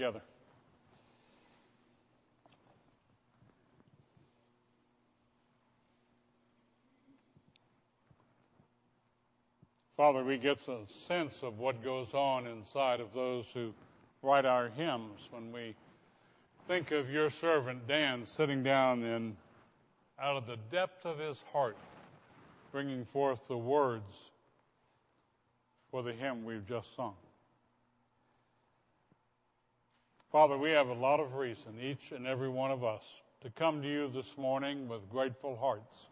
together. Father, we get a sense of what goes on inside of those who write our hymns when we think of your servant Dan sitting down and out of the depth of his heart bringing forth the words for the hymn we've just sung. Father, we have a lot of reason, each and every one of us, to come to you this morning with grateful hearts.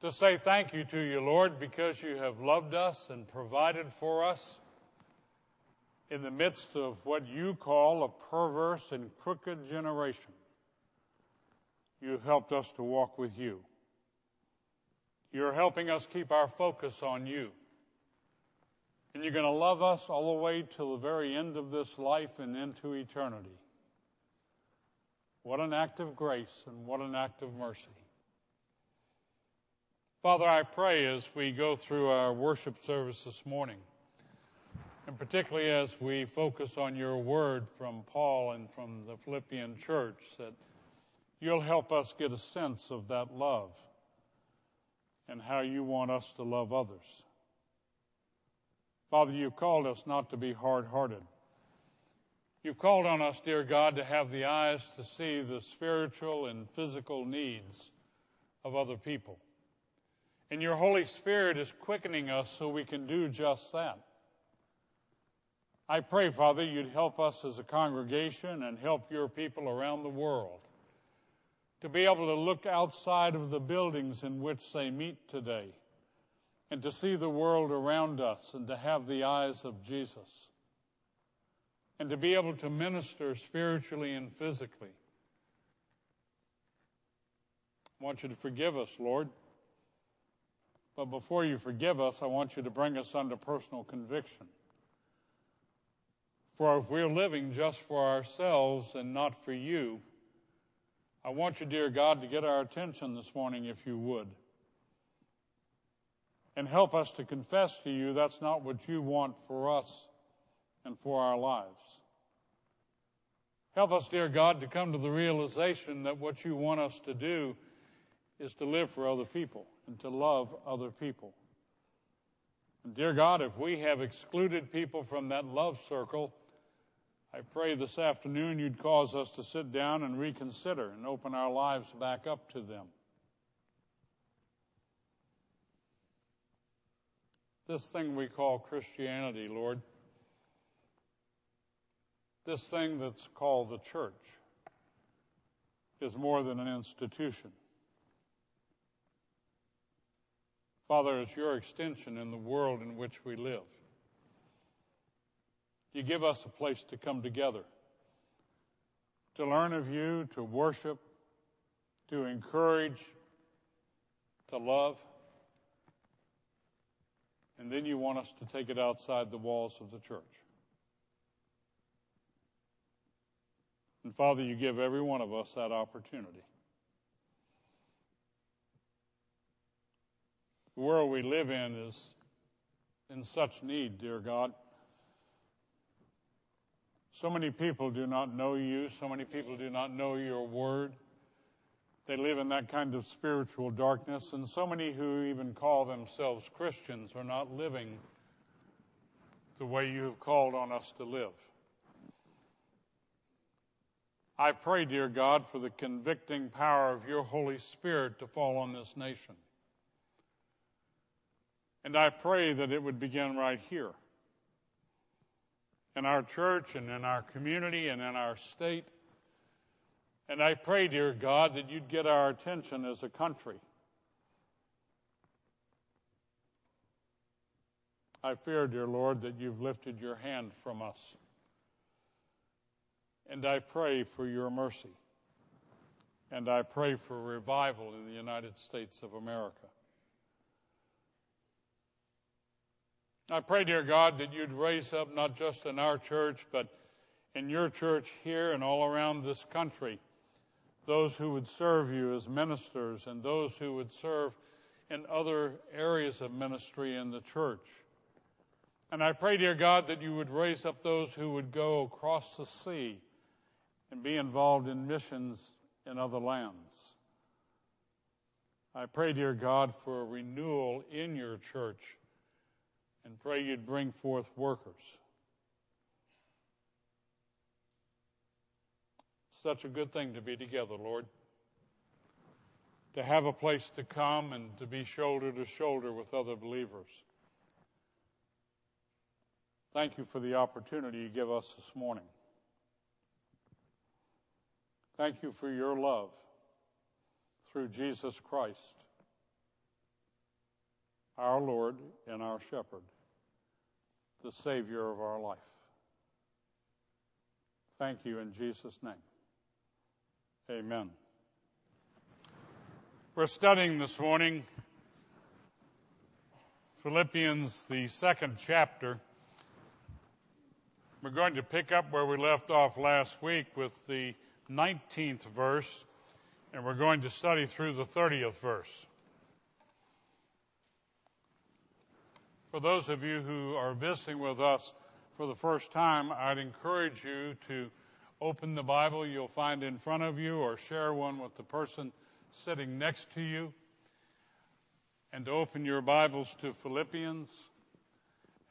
To say thank you to you, Lord, because you have loved us and provided for us in the midst of what you call a perverse and crooked generation. You have helped us to walk with you. You're helping us keep our focus on you. And you're going to love us all the way till the very end of this life and into eternity. What an act of grace and what an act of mercy. Father, I pray as we go through our worship service this morning, and particularly as we focus on your word from Paul and from the Philippian church, that you'll help us get a sense of that love and how you want us to love others. Father, you've called us not to be hard hearted. You've called on us, dear God, to have the eyes to see the spiritual and physical needs of other people. And your Holy Spirit is quickening us so we can do just that. I pray, Father, you'd help us as a congregation and help your people around the world to be able to look outside of the buildings in which they meet today and to see the world around us and to have the eyes of Jesus and to be able to minister spiritually and physically. I want you to forgive us, Lord. But before you forgive us, I want you to bring us under personal conviction. For if we're living just for ourselves and not for you, I want you, dear God, to get our attention this morning, if you would and help us to confess to you that's not what you want for us and for our lives. Help us, dear God, to come to the realization that what you want us to do is to live for other people and to love other people. And dear God, if we have excluded people from that love circle, I pray this afternoon you'd cause us to sit down and reconsider and open our lives back up to them. This thing we call Christianity, Lord, this thing that's called the church, is more than an institution. Father, it's your extension in the world in which we live. You give us a place to come together, to learn of you, to worship, to encourage, to love. And then you want us to take it outside the walls of the church. And Father, you give every one of us that opportunity. The world we live in is in such need, dear God. So many people do not know you. So many people do not know your word. They live in that kind of spiritual darkness, and so many who even call themselves Christians are not living the way you have called on us to live. I pray, dear God, for the convicting power of your Holy Spirit to fall on this nation. And I pray that it would begin right here in our church and in our community and in our state and I pray, dear God, that you'd get our attention as a country. I fear, dear Lord, that you've lifted your hand from us. And I pray for your mercy. And I pray for revival in the United States of America. I pray, dear God, that you'd raise up not just in our church, but in your church here and all around this country those who would serve you as ministers and those who would serve in other areas of ministry in the church. And I pray, dear God, that you would raise up those who would go across the sea and be involved in missions in other lands. I pray, dear God, for a renewal in your church and pray you'd bring forth workers. Such a good thing to be together, Lord. To have a place to come and to be shoulder to shoulder with other believers. Thank you for the opportunity you give us this morning. Thank you for your love through Jesus Christ, our Lord and our Shepherd, the Savior of our life. Thank you in Jesus' name. Amen. We're studying this morning Philippians, the second chapter. We're going to pick up where we left off last week with the 19th verse, and we're going to study through the 30th verse. For those of you who are visiting with us for the first time, I'd encourage you to open the Bible you'll find in front of you or share one with the person sitting next to you and to open your Bibles to Philippians.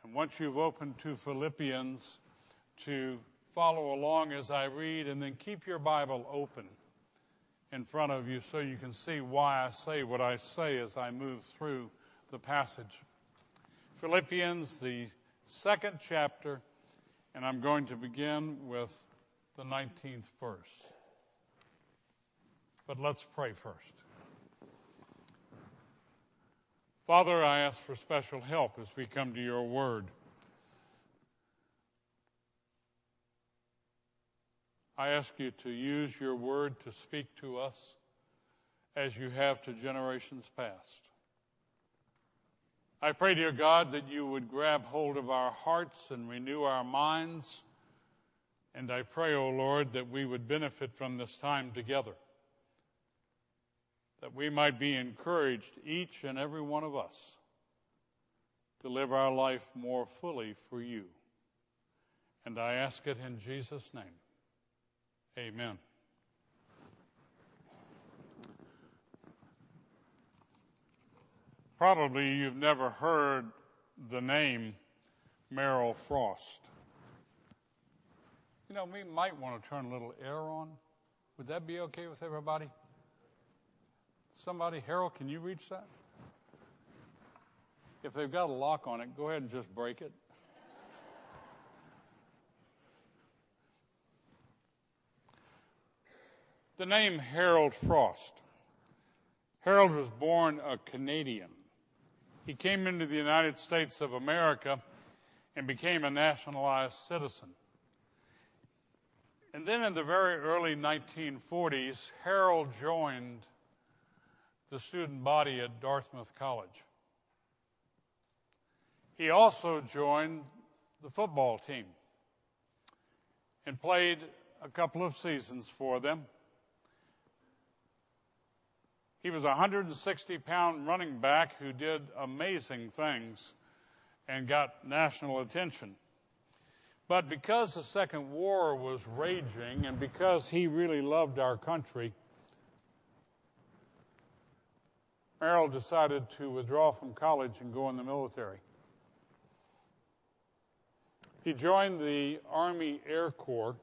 And once you've opened to Philippians, to follow along as I read, and then keep your Bible open in front of you so you can see why I say what I say as I move through the passage. Philippians, the second chapter, and I'm going to begin with the 19th verse. But let's pray first. Father, I ask for special help as we come to your word. I ask you to use your word to speak to us as you have to generations past. I pray, dear God, that you would grab hold of our hearts and renew our minds. And I pray, O oh Lord, that we would benefit from this time together, that we might be encouraged, each and every one of us, to live our life more fully for you. And I ask it in Jesus' name. Amen. Probably you've never heard the name Merrill Frost. You know, we might want to turn a little air on. Would that be okay with everybody? Somebody, Harold, can you reach that? If they've got a lock on it, go ahead and just break it. the name Harold Frost. Harold was born a Canadian. He came into the United States of America and became a nationalized citizen. And then in the very early 1940s, Harold joined the student body at Dartmouth College. He also joined the football team and played a couple of seasons for them. He was a 160 pound running back who did amazing things and got national attention. But because the Second War was raging and because he really loved our country, Merrill decided to withdraw from college and go in the military. He joined the Army Air Corps,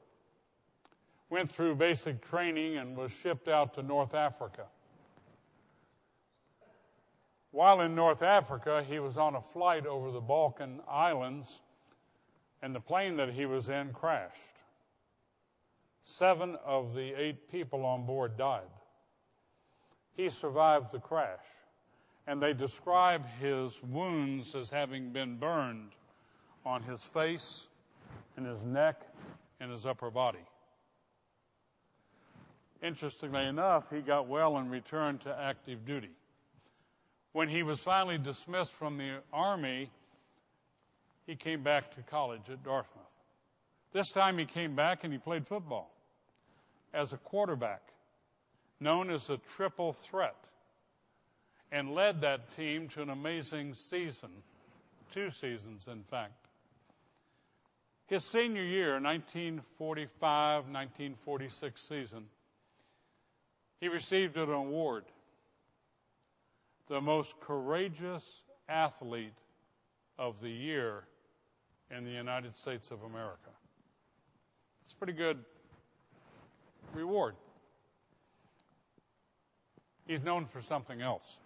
went through basic training, and was shipped out to North Africa. While in North Africa, he was on a flight over the Balkan islands, and the plane that he was in crashed. Seven of the eight people on board died. He survived the crash, and they describe his wounds as having been burned on his face, in his neck, and his upper body. Interestingly enough, he got well and returned to active duty when he was finally dismissed from the army, he came back to college at Dartmouth. This time he came back and he played football as a quarterback, known as a triple threat, and led that team to an amazing season, two seasons, in fact. His senior year, 1945 1946 season, he received an award the most courageous athlete of the year in the United States of America. It's a pretty good reward. He's known for something else.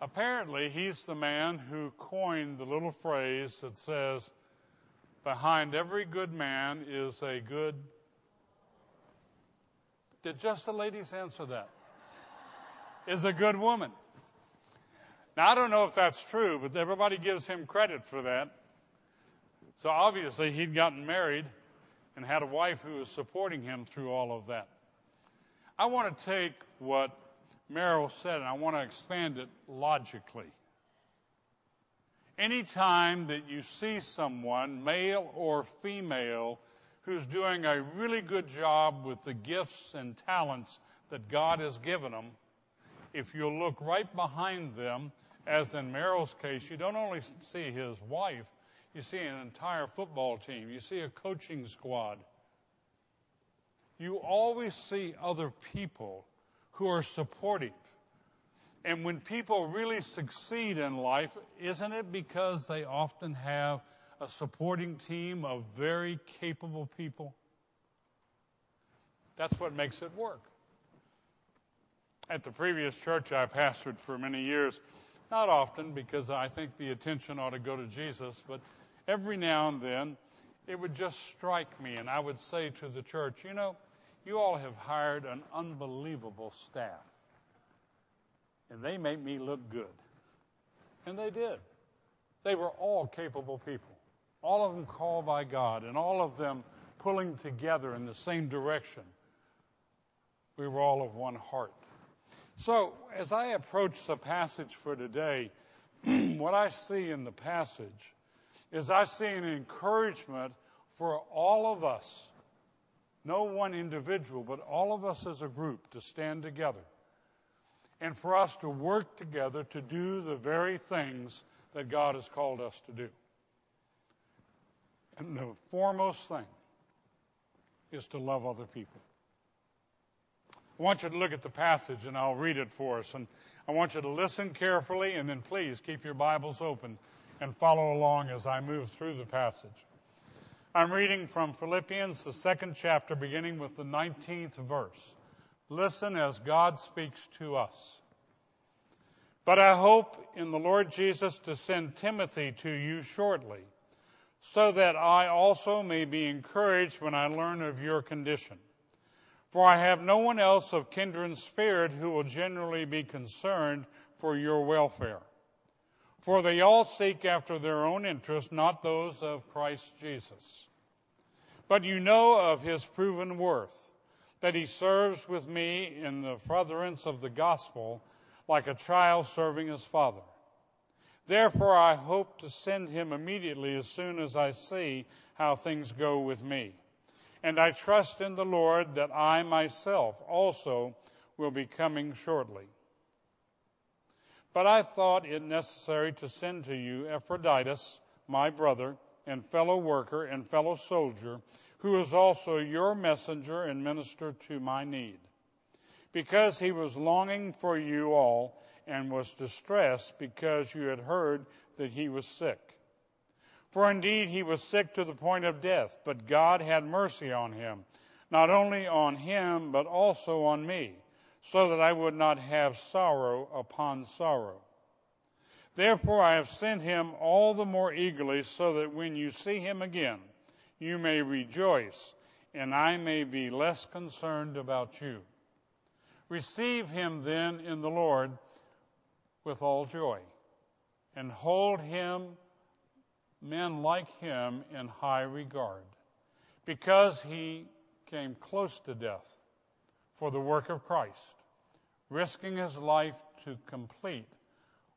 Apparently, he's the man who coined the little phrase that says, Behind every good man is a good. Did just the ladies answer that? is a good woman. Now, I don't know if that's true, but everybody gives him credit for that. So obviously, he'd gotten married and had a wife who was supporting him through all of that. I want to take what Merrill said and I want to expand it logically. Anytime that you see someone, male or female, who's doing a really good job with the gifts and talents that God has given them, if you look right behind them, as in Merrill's case, you don't only see his wife, you see an entire football team, you see a coaching squad. You always see other people who are supportive. And when people really succeed in life, isn't it because they often have a supporting team of very capable people? That's what makes it work at the previous church I pastored for many years, not often because I think the attention ought to go to Jesus, but every now and then it would just strike me, and I would say to the church, you know, you all have hired an unbelievable staff, and they make me look good. And they did. They were all capable people, all of them called by God, and all of them pulling together in the same direction. We were all of one heart. So, as I approach the passage for today, what I see in the passage is I see an encouragement for all of us, no one individual, but all of us as a group to stand together and for us to work together to do the very things that God has called us to do. And the foremost thing is to love other people. I want you to look at the passage and I'll read it for us. And I want you to listen carefully and then please keep your Bibles open and follow along as I move through the passage. I'm reading from Philippians, the second chapter, beginning with the 19th verse. Listen as God speaks to us. But I hope in the Lord Jesus to send Timothy to you shortly, so that I also may be encouraged when I learn of your condition. For I have no one else of kindred spirit who will generally be concerned for your welfare. For they all seek after their own interests, not those of Christ Jesus. But you know of his proven worth, that he serves with me in the furtherance of the gospel like a child serving his father. Therefore, I hope to send him immediately as soon as I see how things go with me. And I trust in the Lord that I myself also will be coming shortly. But I thought it necessary to send to you Epaphroditus, my brother, and fellow worker and fellow soldier, who is also your messenger and minister to my need. Because he was longing for you all and was distressed because you had heard that he was sick. For indeed he was sick to the point of death, but God had mercy on him, not only on him, but also on me, so that I would not have sorrow upon sorrow. Therefore I have sent him all the more eagerly, so that when you see him again, you may rejoice, and I may be less concerned about you. Receive him then in the Lord with all joy, and hold him men like him in high regard because he came close to death for the work of Christ, risking his life to complete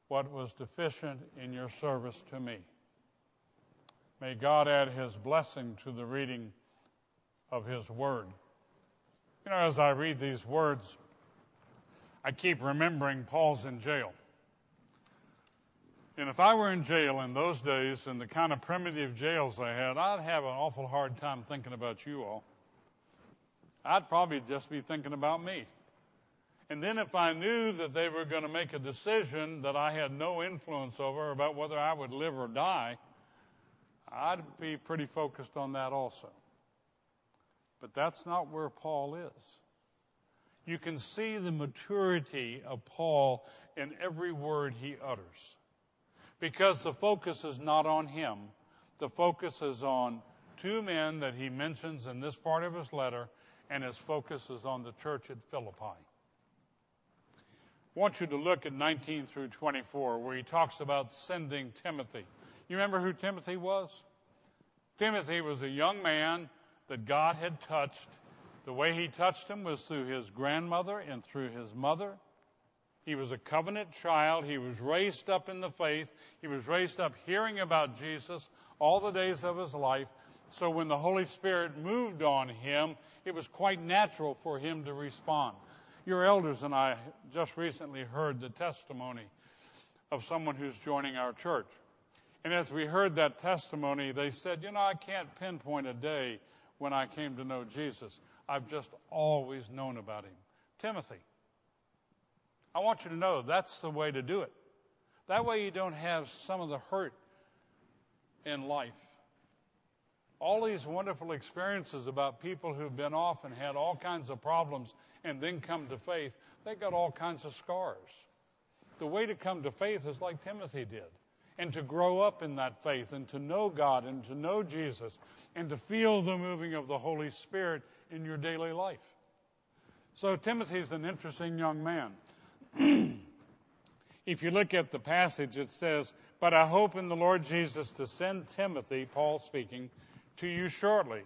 what was deficient in your service to me. May God add his blessing to the reading of his word. You know, as I read these words, I keep remembering Paul's in jail. And if I were in jail in those days, in the kind of primitive jails I had, I'd have an awful hard time thinking about you all. I'd probably just be thinking about me. And then if I knew that they were going to make a decision that I had no influence over about whether I would live or die, I'd be pretty focused on that also. But that's not where Paul is. You can see the maturity of Paul in every word he utters. Because the focus is not on him, the focus is on two men that he mentions in this part of his letter, and his focus is on the church at Philippi. I want you to look at 19 through 24, where he talks about sending Timothy. You remember who Timothy was? Timothy was a young man that God had touched. The way he touched him was through his grandmother and through his mother. He was a covenant child. He was raised up in the faith. He was raised up hearing about Jesus all the days of his life. So when the Holy Spirit moved on him, it was quite natural for him to respond. Your elders and I just recently heard the testimony of someone who's joining our church. And as we heard that testimony, they said, You know, I can't pinpoint a day when I came to know Jesus. I've just always known about him. Timothy, I want you to know that's the way to do it. That way you don't have some of the hurt in life. All these wonderful experiences about people who've been off and had all kinds of problems and then come to faith, they got all kinds of scars. The way to come to faith is like Timothy did and to grow up in that faith and to know God and to know Jesus and to feel the moving of the Holy Spirit in your daily life. So Timothy's an interesting young man. if you look at the passage, it says, But I hope in the Lord Jesus to send Timothy, Paul speaking, to you shortly,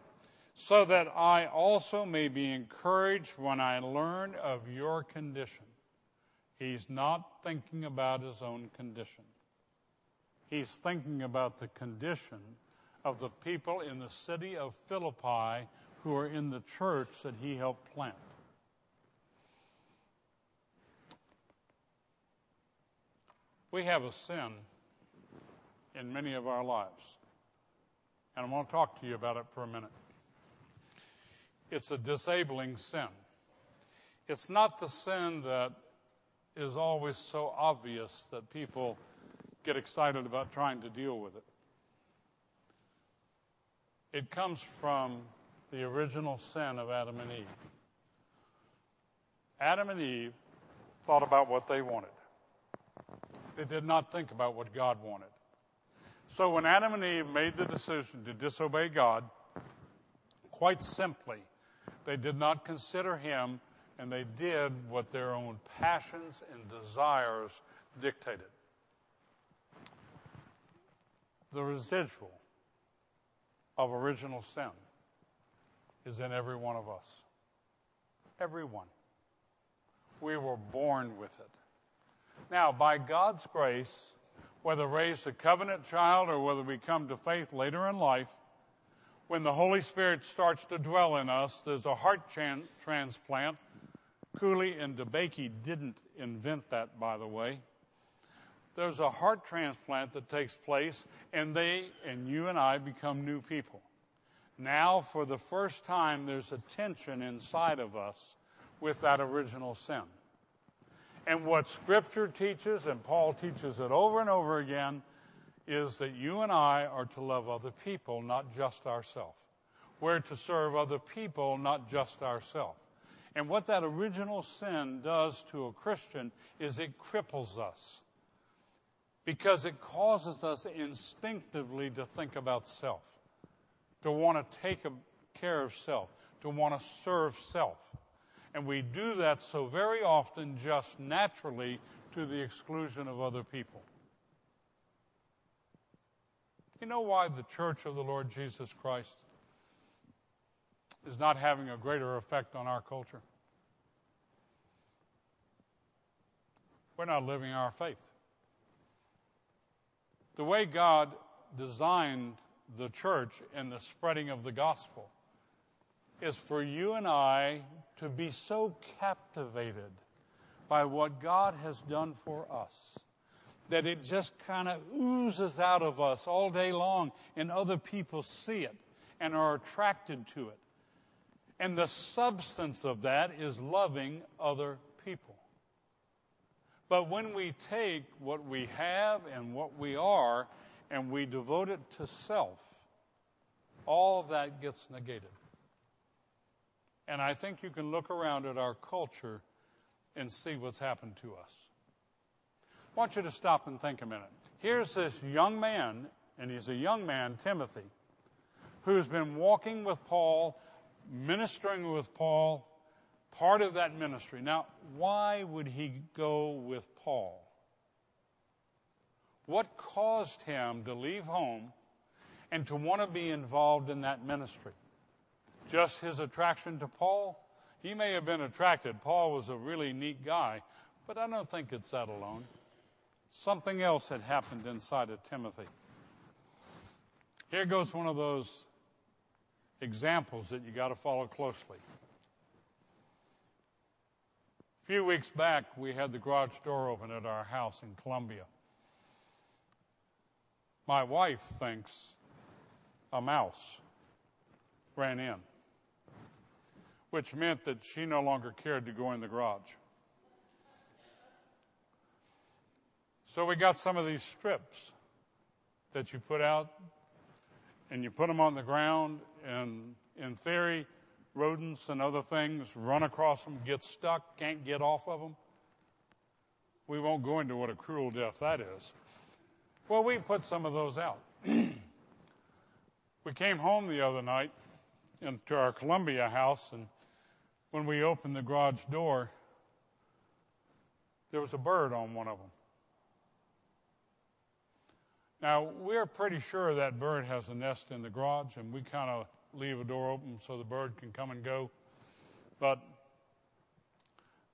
so that I also may be encouraged when I learn of your condition. He's not thinking about his own condition. He's thinking about the condition of the people in the city of Philippi who are in the church that he helped plant. We have a sin in many of our lives. And I want to talk to you about it for a minute. It's a disabling sin. It's not the sin that is always so obvious that people get excited about trying to deal with it. It comes from the original sin of Adam and Eve. Adam and Eve thought about what they wanted. They did not think about what God wanted. So when Adam and Eve made the decision to disobey God, quite simply, they did not consider Him and they did what their own passions and desires dictated the residual of original sin is in every one of us. Everyone. We were born with it. Now, by God's grace, whether raised a covenant child or whether we come to faith later in life, when the Holy Spirit starts to dwell in us, there's a heart tran- transplant. Cooley and DeBakey didn't invent that, by the way there's a heart transplant that takes place, and they and you and I become new people. Now, for the first time, there's a tension inside of us with that original sin. And what Scripture teaches, and Paul teaches it over and over again, is that you and I are to love other people, not just ourselves. We're to serve other people, not just ourselves. And what that original sin does to a Christian is it cripples us because it causes us instinctively to think about self, to want to take care of self, to want to serve self. And we do that so very often just naturally to the exclusion of other people. You know why the church of the Lord Jesus Christ is not having a greater effect on our culture? We're not living our faith. The way God designed the church and the spreading of the gospel is for you and I to be so captivated by what God has done for us that it just kind of oozes out of us all day long, and other people see it and are attracted to it. And the substance of that is loving other people. But when we take what we have and what we are and we devote it to self, all of that gets negated. And I think you can look around at our culture and see what's happened to us. I want you to stop and think a minute. Here's this young man, and he's a young man, Timothy, who's been walking with Paul, ministering with Paul, part of that ministry. Now, why would he go with Paul? What caused him to leave home and to want to be involved in that ministry? Just his attraction to Paul? He may have been attracted. Paul was a really neat guy, but I don't think it's that alone. Something else had happened inside of Timothy. Here goes one of those examples that you got to follow closely. A few weeks back, we had the garage door open at our house in Columbia. My wife thinks a mouse ran in, which meant that she no longer cared to go in the garage. So we got some of these strips that you put out and you put them on the ground, and in theory, rodents and other things run across them, get stuck, can't get off of them. We won't go into what a cruel death that is. Well, we put some of those out. we came home the other night into our Columbia house, and when we opened the garage door, there was a bird on one of them. Now, we're pretty sure that bird has a nest in the garage, and we kind of leave a door open so the bird can come and go. But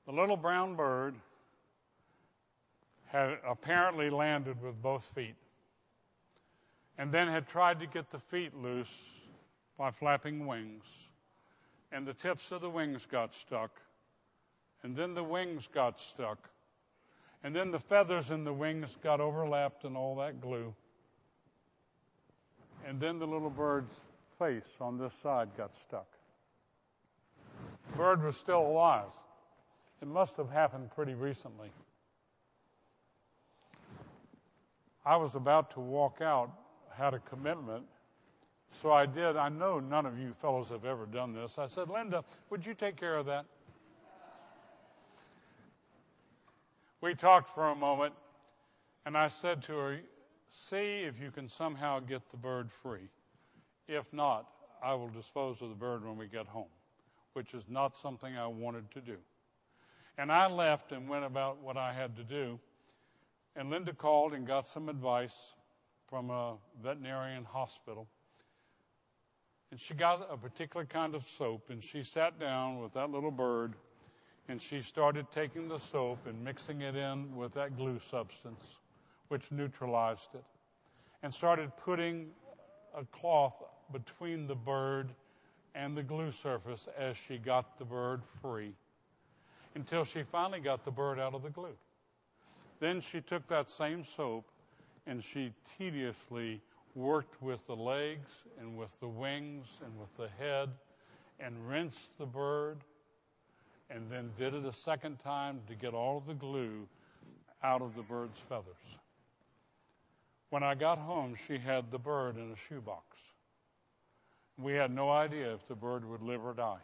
the little brown bird had apparently landed with both feet and then had tried to get the feet loose by flapping wings. And the tips of the wings got stuck. And then the wings got stuck. And then the feathers in the wings got overlapped in all that glue. And then the little bird's face on this side got stuck. The bird was still alive. It must have happened pretty recently. I was about to walk out, had a commitment, so I did. I know none of you fellows have ever done this. I said, Linda, would you take care of that? We talked for a moment, and I said to her, See if you can somehow get the bird free. If not, I will dispose of the bird when we get home, which is not something I wanted to do. And I left and went about what I had to do. And Linda called and got some advice from a veterinarian hospital. And she got a particular kind of soap, and she sat down with that little bird, and she started taking the soap and mixing it in with that glue substance, which neutralized it, and started putting a cloth between the bird and the glue surface as she got the bird free until she finally got the bird out of the glue. Then she took that same soap and she tediously worked with the legs and with the wings and with the head and rinsed the bird and then did it a second time to get all the glue out of the bird's feathers. When I got home, she had the bird in a shoebox. We had no idea if the bird would live or die.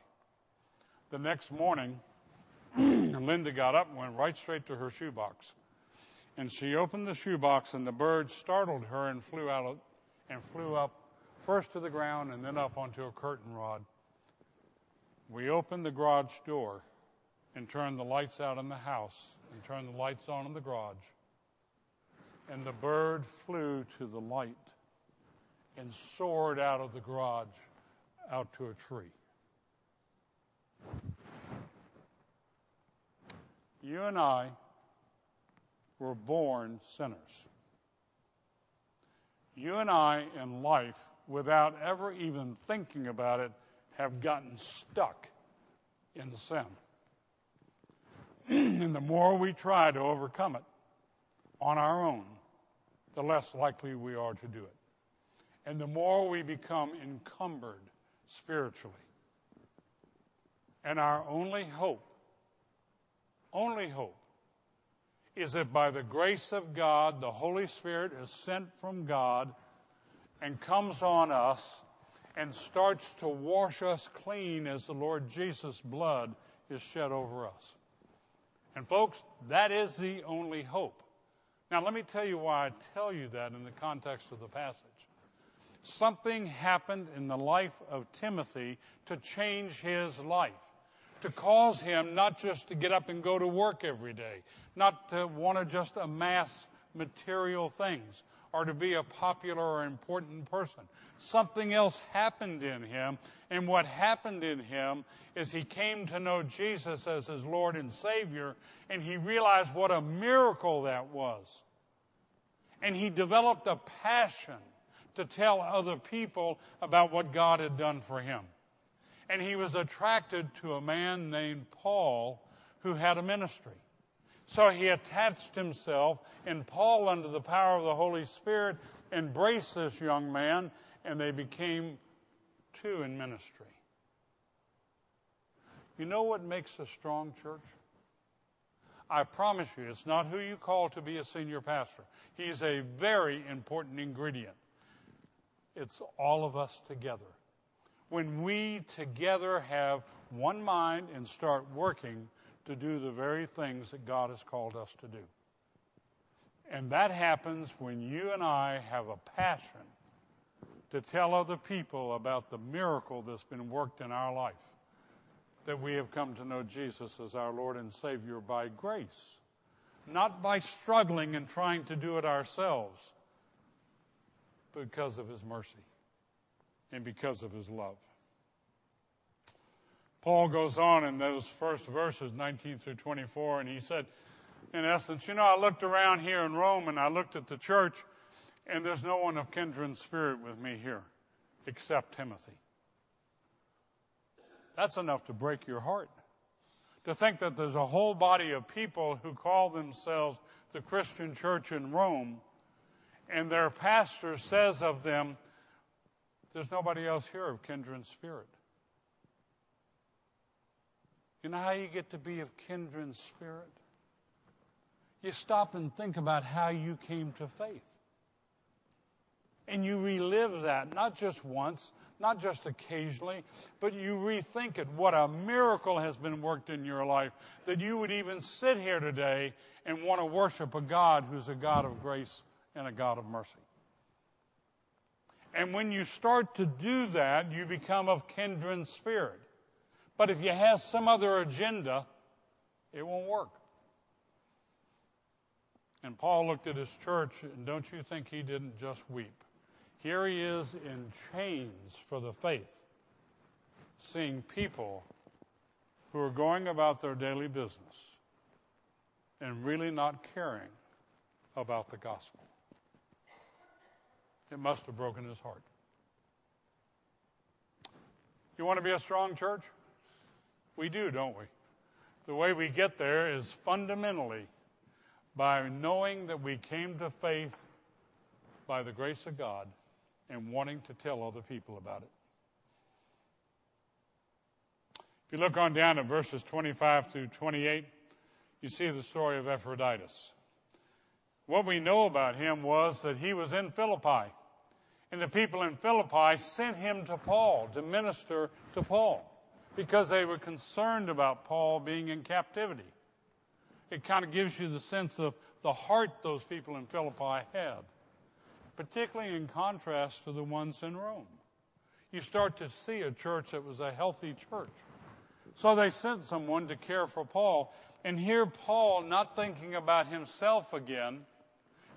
The next morning, Linda got up and went right straight to her shoebox. And she opened the shoebox, and the bird startled her and flew out and flew up first to the ground and then up onto a curtain rod. We opened the garage door and turned the lights out in the house and turned the lights on in the garage. And the bird flew to the light and soared out of the garage out to a tree. You and I were born sinners. You and I in life, without ever even thinking about it, have gotten stuck in sin. and the more we try to overcome it, on our own, the less likely we are to do it. And the more we become encumbered spiritually. And our only hope, only hope, is that by the grace of God, the Holy Spirit is sent from God and comes on us and starts to wash us clean as the Lord Jesus' blood is shed over us. And folks, that is the only hope. Now, let me tell you why I tell you that in the context of the passage. Something happened in the life of Timothy to change his life, to cause him not just to get up and go to work every day, not to want to just amass material things or to be a popular or important person. Something else happened in him, and what happened in him is he came to know Jesus as his Lord and Savior, and he realized what a miracle that was. And he developed a passion to tell other people about what God had done for him. And he was attracted to a man named Paul who had a ministry. So he attached himself, and Paul, under the power of the Holy Spirit, embraced this young man, and they became two in ministry. You know what makes a strong church? I promise you, it's not who you call to be a senior pastor. He's a very important ingredient. It's all of us together. When we together have one mind and start working, to do the very things that God has called us to do. And that happens when you and I have a passion to tell other people about the miracle that's been worked in our life. That we have come to know Jesus as our Lord and Savior by grace, not by struggling and trying to do it ourselves, because of His mercy and because of His love. Paul goes on in those first verses, 19 through 24, and he said, in essence, you know, I looked around here in Rome and I looked at the church, and there's no one of kindred spirit with me here except Timothy. That's enough to break your heart. To think that there's a whole body of people who call themselves the Christian church in Rome, and their pastor says of them, there's nobody else here of kindred spirit. You know how you get to be of kindred spirit? You stop and think about how you came to faith. And you relive that, not just once, not just occasionally, but you rethink it. What a miracle has been worked in your life that you would even sit here today and want to worship a God who's a God of grace and a God of mercy. And when you start to do that, you become of kindred spirit. But if you have some other agenda, it won't work. And Paul looked at his church, and don't you think he didn't just weep? Here he is in chains for the faith, seeing people who are going about their daily business and really not caring about the gospel. It must have broken his heart. You want to be a strong church? We do, don't we? The way we get there is fundamentally by knowing that we came to faith by the grace of God and wanting to tell other people about it. If you look on down at verses 25 through 28, you see the story of Epaphroditus. What we know about him was that he was in Philippi, and the people in Philippi sent him to Paul to minister to Paul because they were concerned about Paul being in captivity. It kind of gives you the sense of the heart those people in Philippi had, particularly in contrast to the ones in Rome. You start to see a church that was a healthy church. So they sent someone to care for Paul. And here, Paul, not thinking about himself again,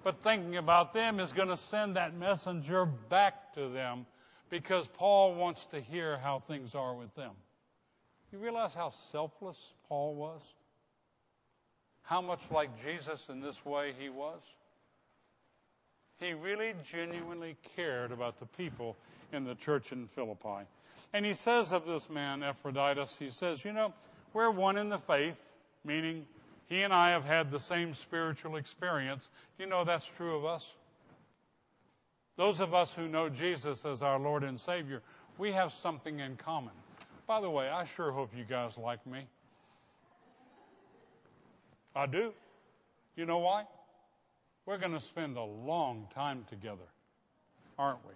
but thinking about them, is going to send that messenger back to them because Paul wants to hear how things are with them. You realize how selfless Paul was? How much like Jesus in this way he was? He really genuinely cared about the people in the church in Philippi. And he says of this man, Epaphroditus, he says, You know, we're one in the faith, meaning He and I have had the same spiritual experience. You know that's true of us. Those of us who know Jesus as our Lord and Savior, we have something in common. By the way, I sure hope you guys like me. I do. You know why? We're going to spend a long time together, aren't we?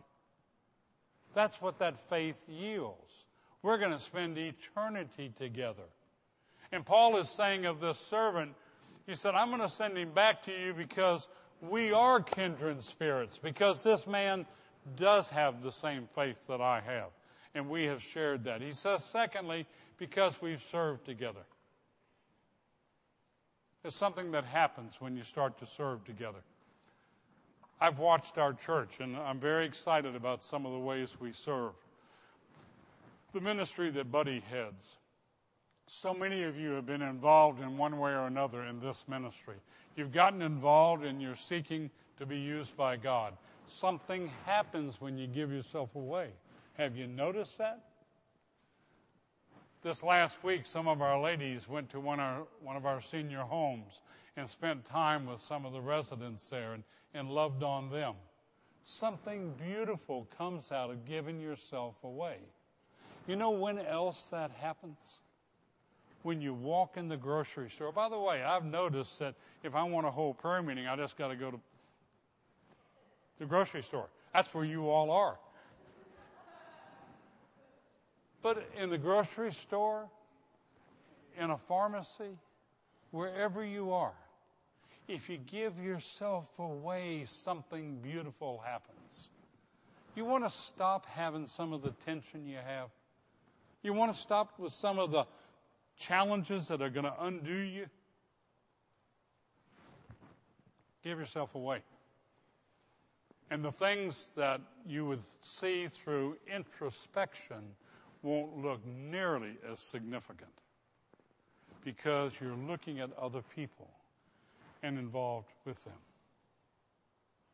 That's what that faith yields. We're going to spend eternity together. And Paul is saying of this servant, he said, I'm going to send him back to you because we are kindred spirits, because this man does have the same faith that I have. And we have shared that. He says, secondly, because we've served together. It's something that happens when you start to serve together. I've watched our church, and I'm very excited about some of the ways we serve. The ministry that Buddy heads. So many of you have been involved in one way or another in this ministry. You've gotten involved and you're seeking to be used by God. Something happens when you give yourself away. Have you noticed that? This last week, some of our ladies went to one, our, one of our senior homes and spent time with some of the residents there and, and loved on them. Something beautiful comes out of giving yourself away. You know when else that happens? When you walk in the grocery store. By the way, I've noticed that if I want a whole prayer meeting, I just got to go to the grocery store. That's where you all are. But in the grocery store, in a pharmacy, wherever you are, if you give yourself away, something beautiful happens. You want to stop having some of the tension you have. You want to stop with some of the challenges that are going to undo you. Give yourself away. And the things that you would see through introspection won't look nearly as significant because you're looking at other people and involved with them.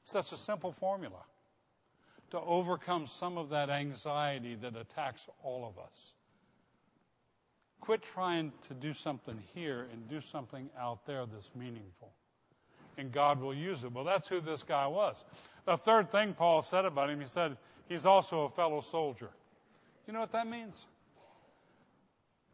Such a simple formula to overcome some of that anxiety that attacks all of us. Quit trying to do something here and do something out there that's meaningful. And God will use it. Well, that's who this guy was. The third thing Paul said about him, he said, he's also a fellow soldier. You know what that means?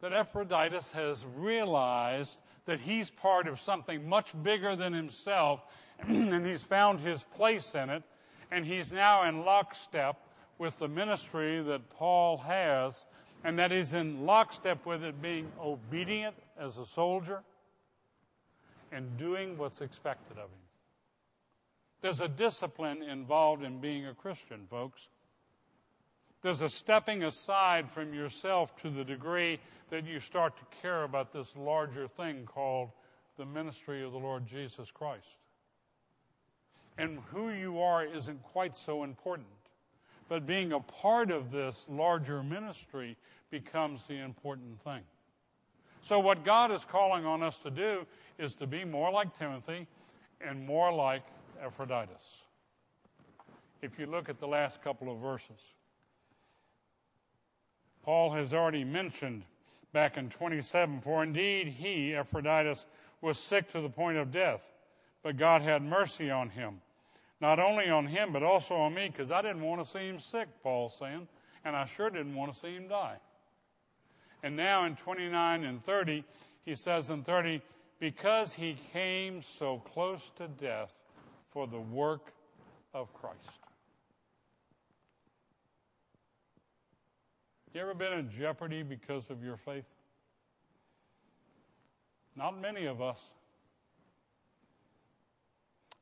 That Epaphroditus has realized that he's part of something much bigger than himself, and he's found his place in it, and he's now in lockstep with the ministry that Paul has, and that is in lockstep with it being obedient as a soldier and doing what's expected of him. There's a discipline involved in being a Christian, folks. There's a stepping aside from yourself to the degree that you start to care about this larger thing called the ministry of the Lord Jesus Christ. And who you are isn't quite so important. But being a part of this larger ministry becomes the important thing. So, what God is calling on us to do is to be more like Timothy and more like Epaphroditus. If you look at the last couple of verses, Paul has already mentioned back in 27 For indeed he, Epaphroditus, was sick to the point of death, but God had mercy on him. Not only on him, but also on me, because I didn't want to see him sick, Paul's saying, and I sure didn't want to see him die. And now in 29 and 30, he says in 30, because he came so close to death for the work of Christ. You ever been in jeopardy because of your faith? Not many of us.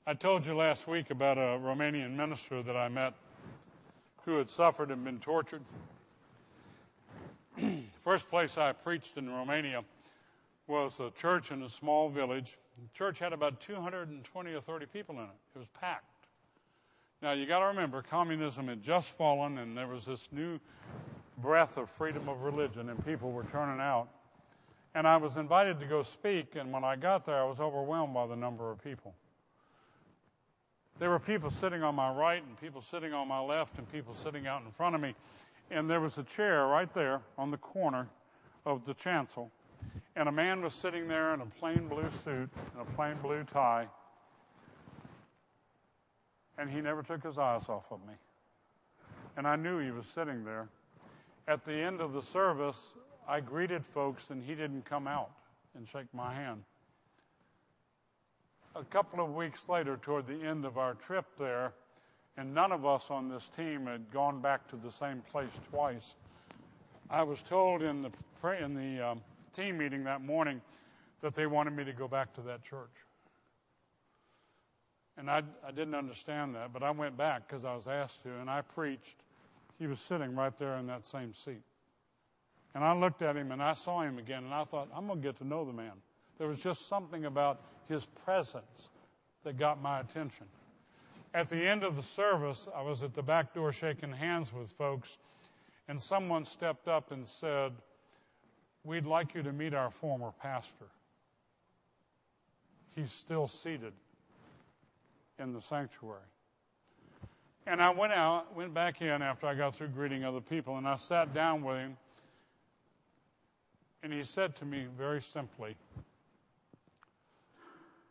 I told you last week about a Romanian minister that I met who had suffered and been tortured. First place I preached in Romania was a church in a small village. The church had about 220 or 30 people in it. It was packed. Now you got to remember, communism had just fallen, and there was this new breath of freedom of religion, and people were turning out. And I was invited to go speak, and when I got there, I was overwhelmed by the number of people. There were people sitting on my right, and people sitting on my left, and people sitting out in front of me. And there was a chair right there on the corner of the chancel. And a man was sitting there in a plain blue suit and a plain blue tie, and he never took his eyes off of me. And I knew he was sitting there. At the end of the service, I greeted folks, and he didn't come out and shake my hand. A couple of weeks later, toward the end of our trip there, and none of us on this team had gone back to the same place twice. I was told in the in the um, team meeting that morning that they wanted me to go back to that church, and I, I didn't understand that, but I went back because I was asked to, and I preached. He was sitting right there in that same seat, and I looked at him and I saw him again, and I thought I'm going to get to know the man. There was just something about his presence that got my attention. At the end of the service, I was at the back door shaking hands with folks, and someone stepped up and said, We'd like you to meet our former pastor. He's still seated in the sanctuary. And I went out, went back in after I got through greeting other people, and I sat down with him. And he said to me very simply,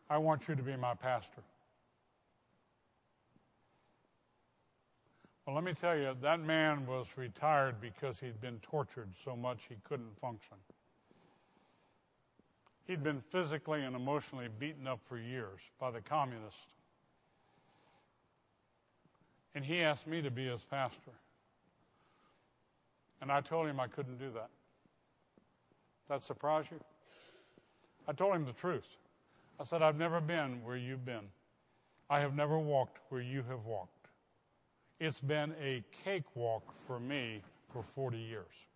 I want you to be my pastor. Well, let me tell you, that man was retired because he'd been tortured so much he couldn't function. He'd been physically and emotionally beaten up for years by the communists. And he asked me to be his pastor. And I told him I couldn't do that. That surprise you? I told him the truth. I said, I've never been where you've been. I have never walked where you have walked. It's been a cakewalk for me for 40 years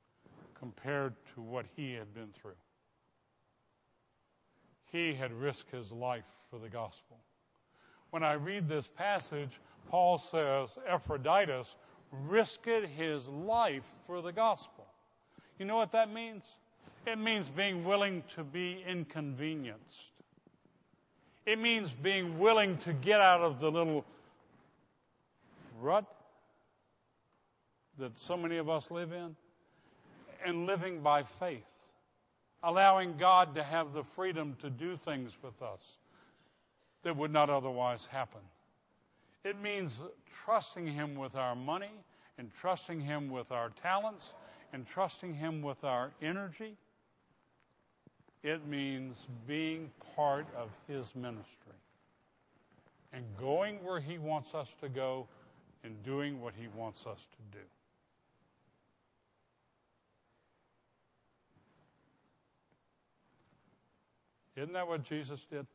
compared to what he had been through. He had risked his life for the gospel. When I read this passage, Paul says Epaphroditus risked his life for the gospel. You know what that means? It means being willing to be inconvenienced. It means being willing to get out of the little rut that so many of us live in and living by faith, allowing God to have the freedom to do things with us that would not otherwise happen. It means trusting Him with our money and trusting Him with our talents and trusting Him with our energy. It means being part of His ministry and going where He wants us to go and doing what He wants us to do. Isn't that what Jesus did?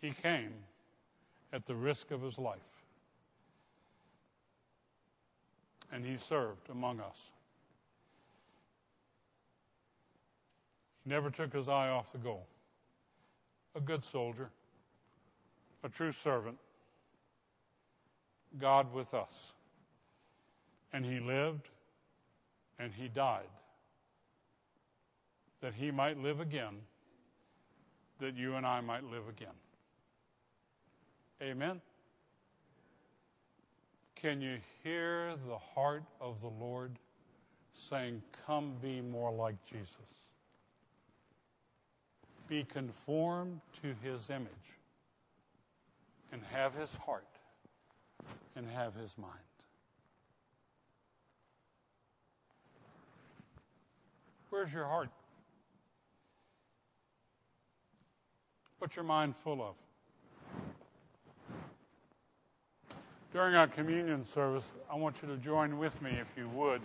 He came at the risk of his life. And he served among us. Never took his eye off the goal. A good soldier a true servant, God with us. And he lived and he died that he might live again, that you and I might live again. Amen. Can you hear the heart of the Lord saying, Come be more like Jesus? Be conformed to his image and have his heart and have his mind. Where's your heart? What's your mind full of? During our communion service, I want you to join with me, if you would,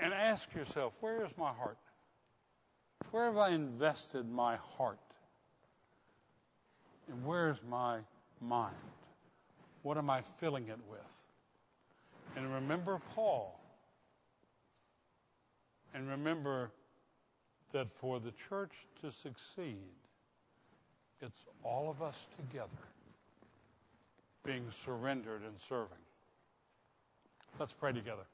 and ask yourself where is my heart? Where have I invested my heart? And where's my mind? What am I filling it with? And remember Paul. And remember that for the church to succeed, it's all of us together being surrendered and serving. Let's pray together.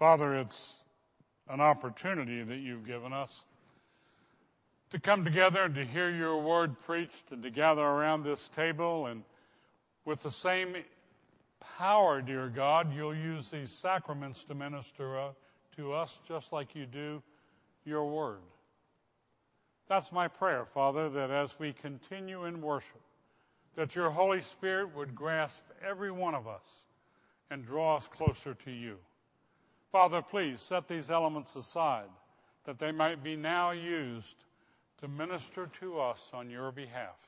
Father, it's an opportunity that you've given us to come together and to hear your word preached and to gather around this table and with the same power, dear God, you'll use these sacraments to minister uh, to us just like you do your word. That's my prayer, Father, that as we continue in worship, that your Holy Spirit would grasp every one of us and draw us closer to you. Father, please set these elements aside that they might be now used to minister to us on your behalf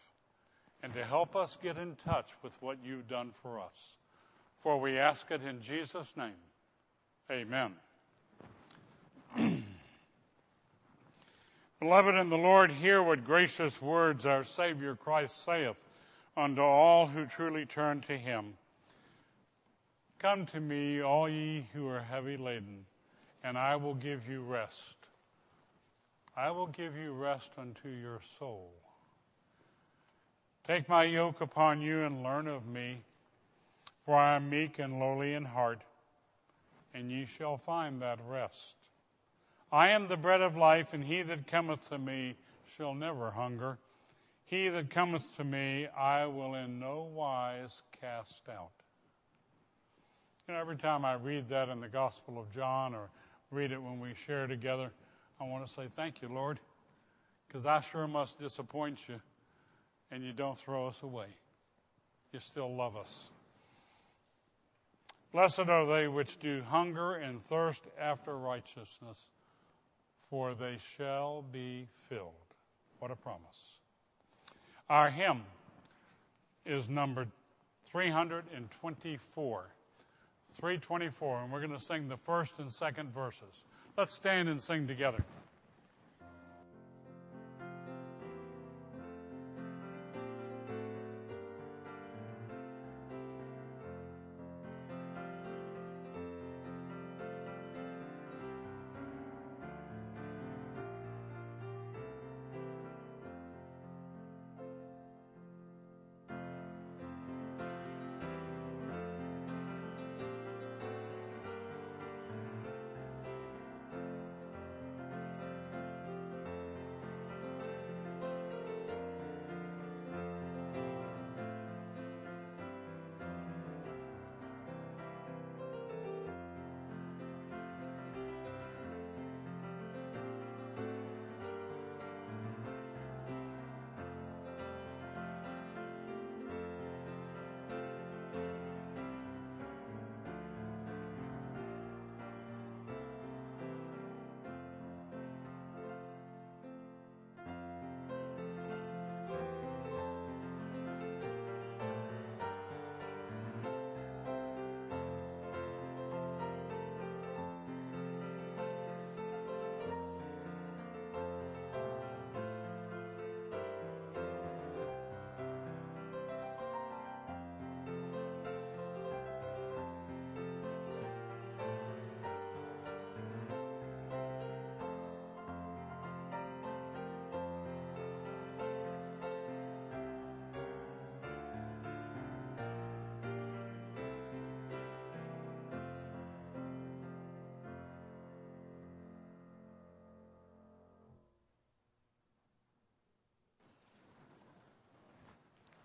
and to help us get in touch with what you've done for us. For we ask it in Jesus' name. Amen. Beloved in the Lord, hear what gracious words our Savior Christ saith unto all who truly turn to him. Come to me, all ye who are heavy laden, and I will give you rest. I will give you rest unto your soul. Take my yoke upon you and learn of me, for I am meek and lowly in heart, and ye shall find that rest. I am the bread of life, and he that cometh to me shall never hunger. He that cometh to me I will in no wise cast out. You know, every time I read that in the Gospel of John or read it when we share together, I want to say thank you, Lord, because I sure must disappoint you, and you don't throw us away. You still love us. Blessed are they which do hunger and thirst after righteousness, for they shall be filled. What a promise. Our hymn is numbered 324. 324, and we're going to sing the first and second verses. Let's stand and sing together.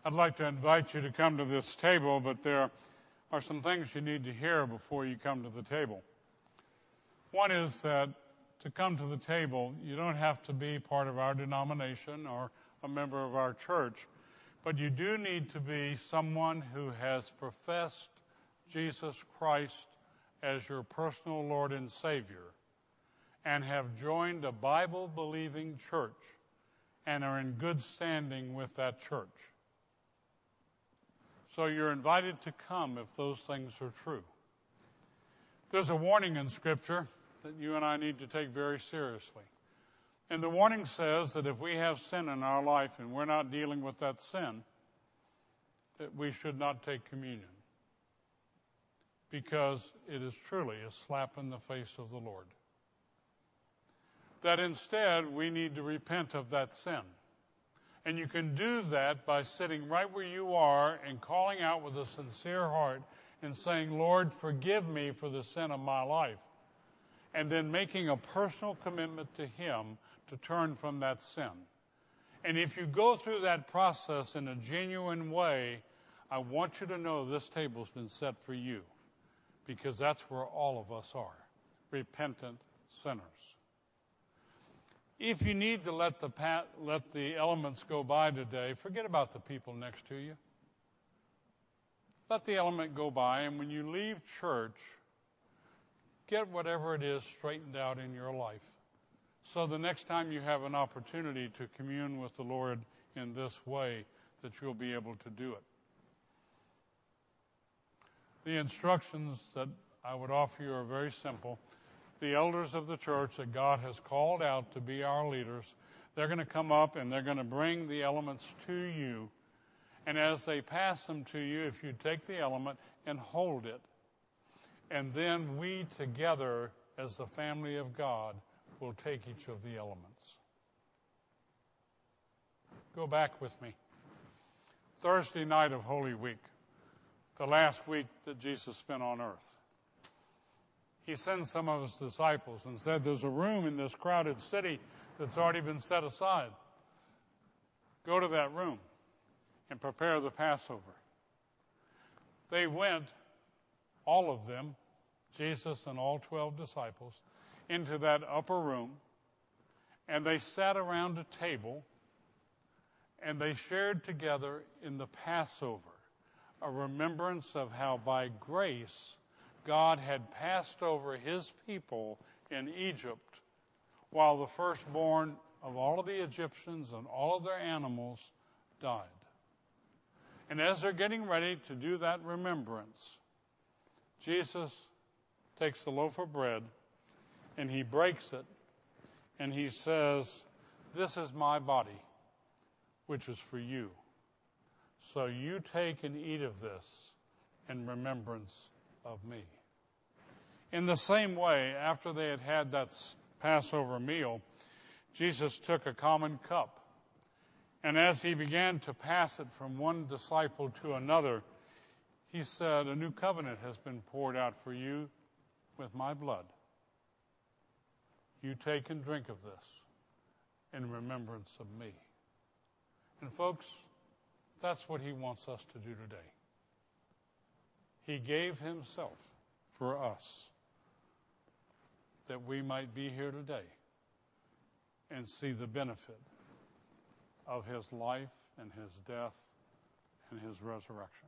I'd like to invite you to come to this table, but there are some things you need to hear before you come to the table. One is that to come to the table, you don't have to be part of our denomination or a member of our church, but you do need to be someone who has professed Jesus Christ as your personal Lord and Savior and have joined a Bible believing church and are in good standing with that church. So you're invited to come if those things are true. There's a warning in Scripture that you and I need to take very seriously. And the warning says that if we have sin in our life and we're not dealing with that sin, that we should not take communion. Because it is truly a slap in the face of the Lord. That instead we need to repent of that sin and you can do that by sitting right where you are and calling out with a sincere heart and saying, Lord, forgive me for the sin of my life. and then making a personal commitment to Him to turn from that sin. And if you go through that process in a genuine way, I want you to know this table's been set for you because that's where all of us are repentant sinners. If you need to let the, pat, let the elements go by today, forget about the people next to you. Let the element go by, and when you leave church, get whatever it is straightened out in your life. So the next time you have an opportunity to commune with the Lord in this way, that you'll be able to do it. The instructions that I would offer you are very simple. The elders of the church that God has called out to be our leaders, they're going to come up and they're going to bring the elements to you. And as they pass them to you, if you take the element and hold it, and then we together, as the family of God, will take each of the elements. Go back with me. Thursday night of Holy Week, the last week that Jesus spent on earth. He sends some of his disciples and said, There's a room in this crowded city that's already been set aside. Go to that room and prepare the Passover. They went, all of them, Jesus and all 12 disciples, into that upper room, and they sat around a table and they shared together in the Passover a remembrance of how by grace God had passed over his people in Egypt while the firstborn of all of the Egyptians and all of their animals died. And as they're getting ready to do that remembrance, Jesus takes the loaf of bread and he breaks it and he says, This is my body, which is for you. So you take and eat of this in remembrance of me. In the same way, after they had had that Passover meal, Jesus took a common cup and as he began to pass it from one disciple to another, he said, A new covenant has been poured out for you with my blood. You take and drink of this in remembrance of me. And, folks, that's what he wants us to do today. He gave himself for us that we might be here today and see the benefit of his life and his death and his resurrection.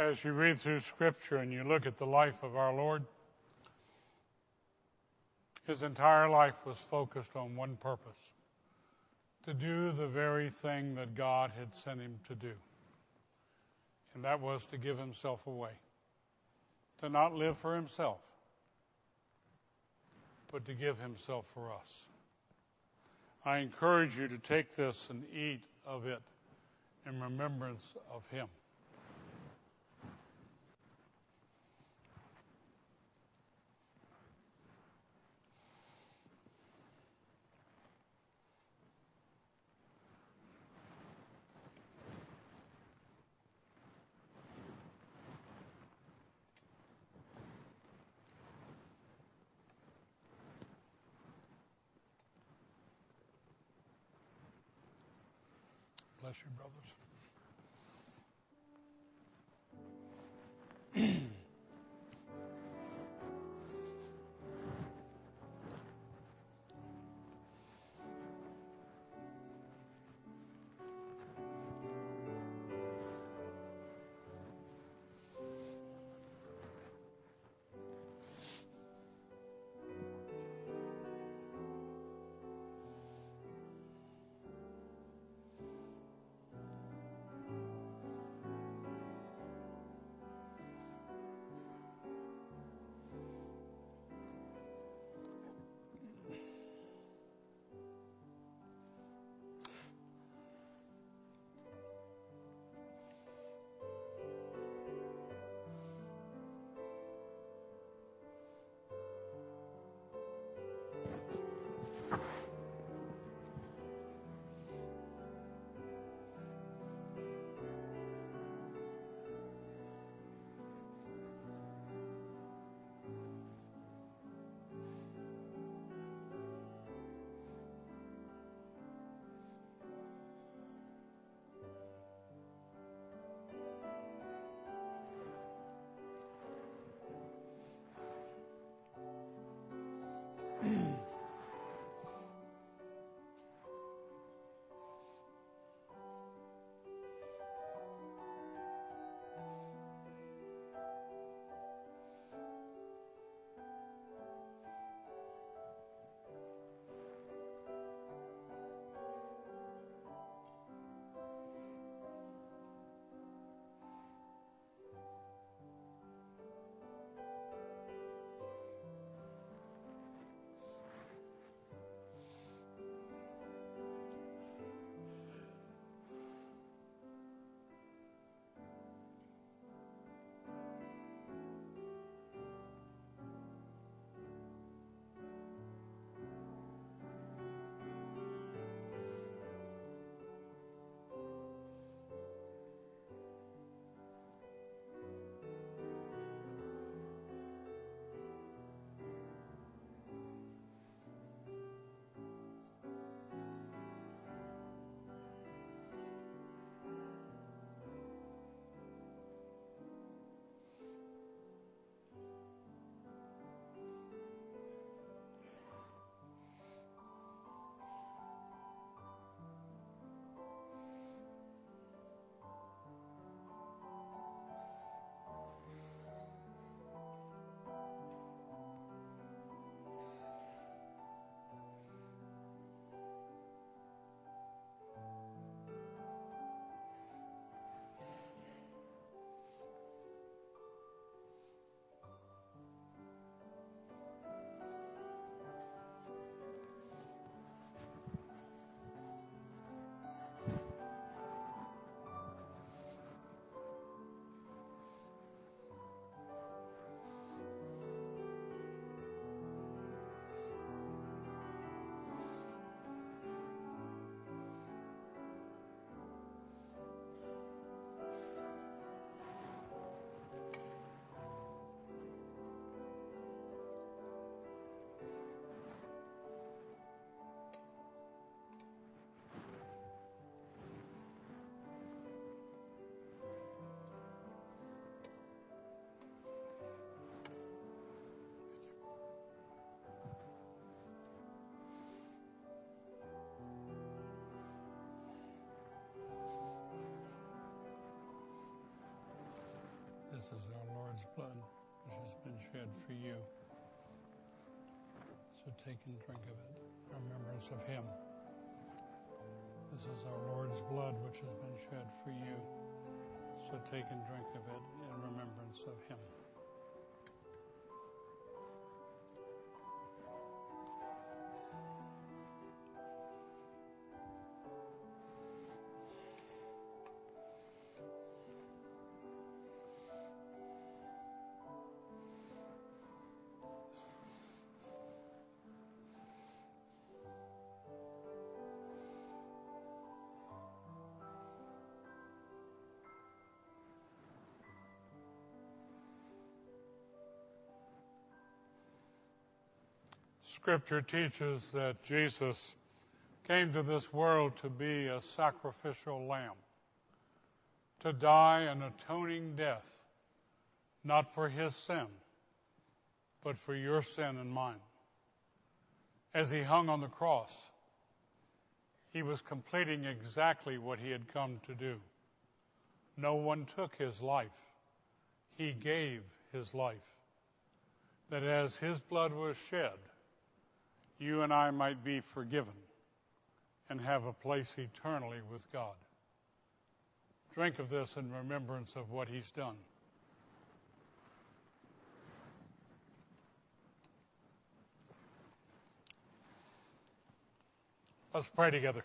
As you read through Scripture and you look at the life of our Lord, his entire life was focused on one purpose to do the very thing that God had sent him to do. And that was to give himself away, to not live for himself, but to give himself for us. I encourage you to take this and eat of it in remembrance of him. Bless you, brothers. This is our Lord's blood, which has been shed for you. So take and drink of it in remembrance of Him. This is our Lord's blood, which has been shed for you. So take and drink of it in remembrance of Him. Scripture teaches that Jesus came to this world to be a sacrificial lamb, to die an atoning death, not for his sin, but for your sin and mine. As he hung on the cross, he was completing exactly what he had come to do. No one took his life. He gave his life. That as his blood was shed, you and I might be forgiven and have a place eternally with God. Drink of this in remembrance of what He's done. Let's pray together.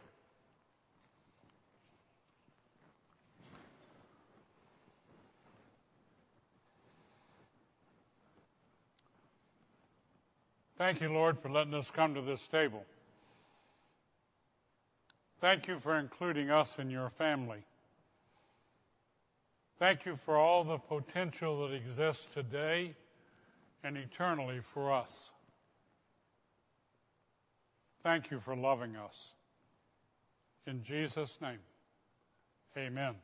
Thank you, Lord, for letting us come to this table. Thank you for including us in your family. Thank you for all the potential that exists today and eternally for us. Thank you for loving us. In Jesus' name, amen.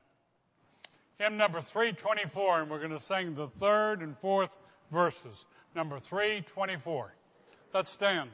Hymn number 324, and we're going to sing the third and fourth verses. Number 324. Let's stand.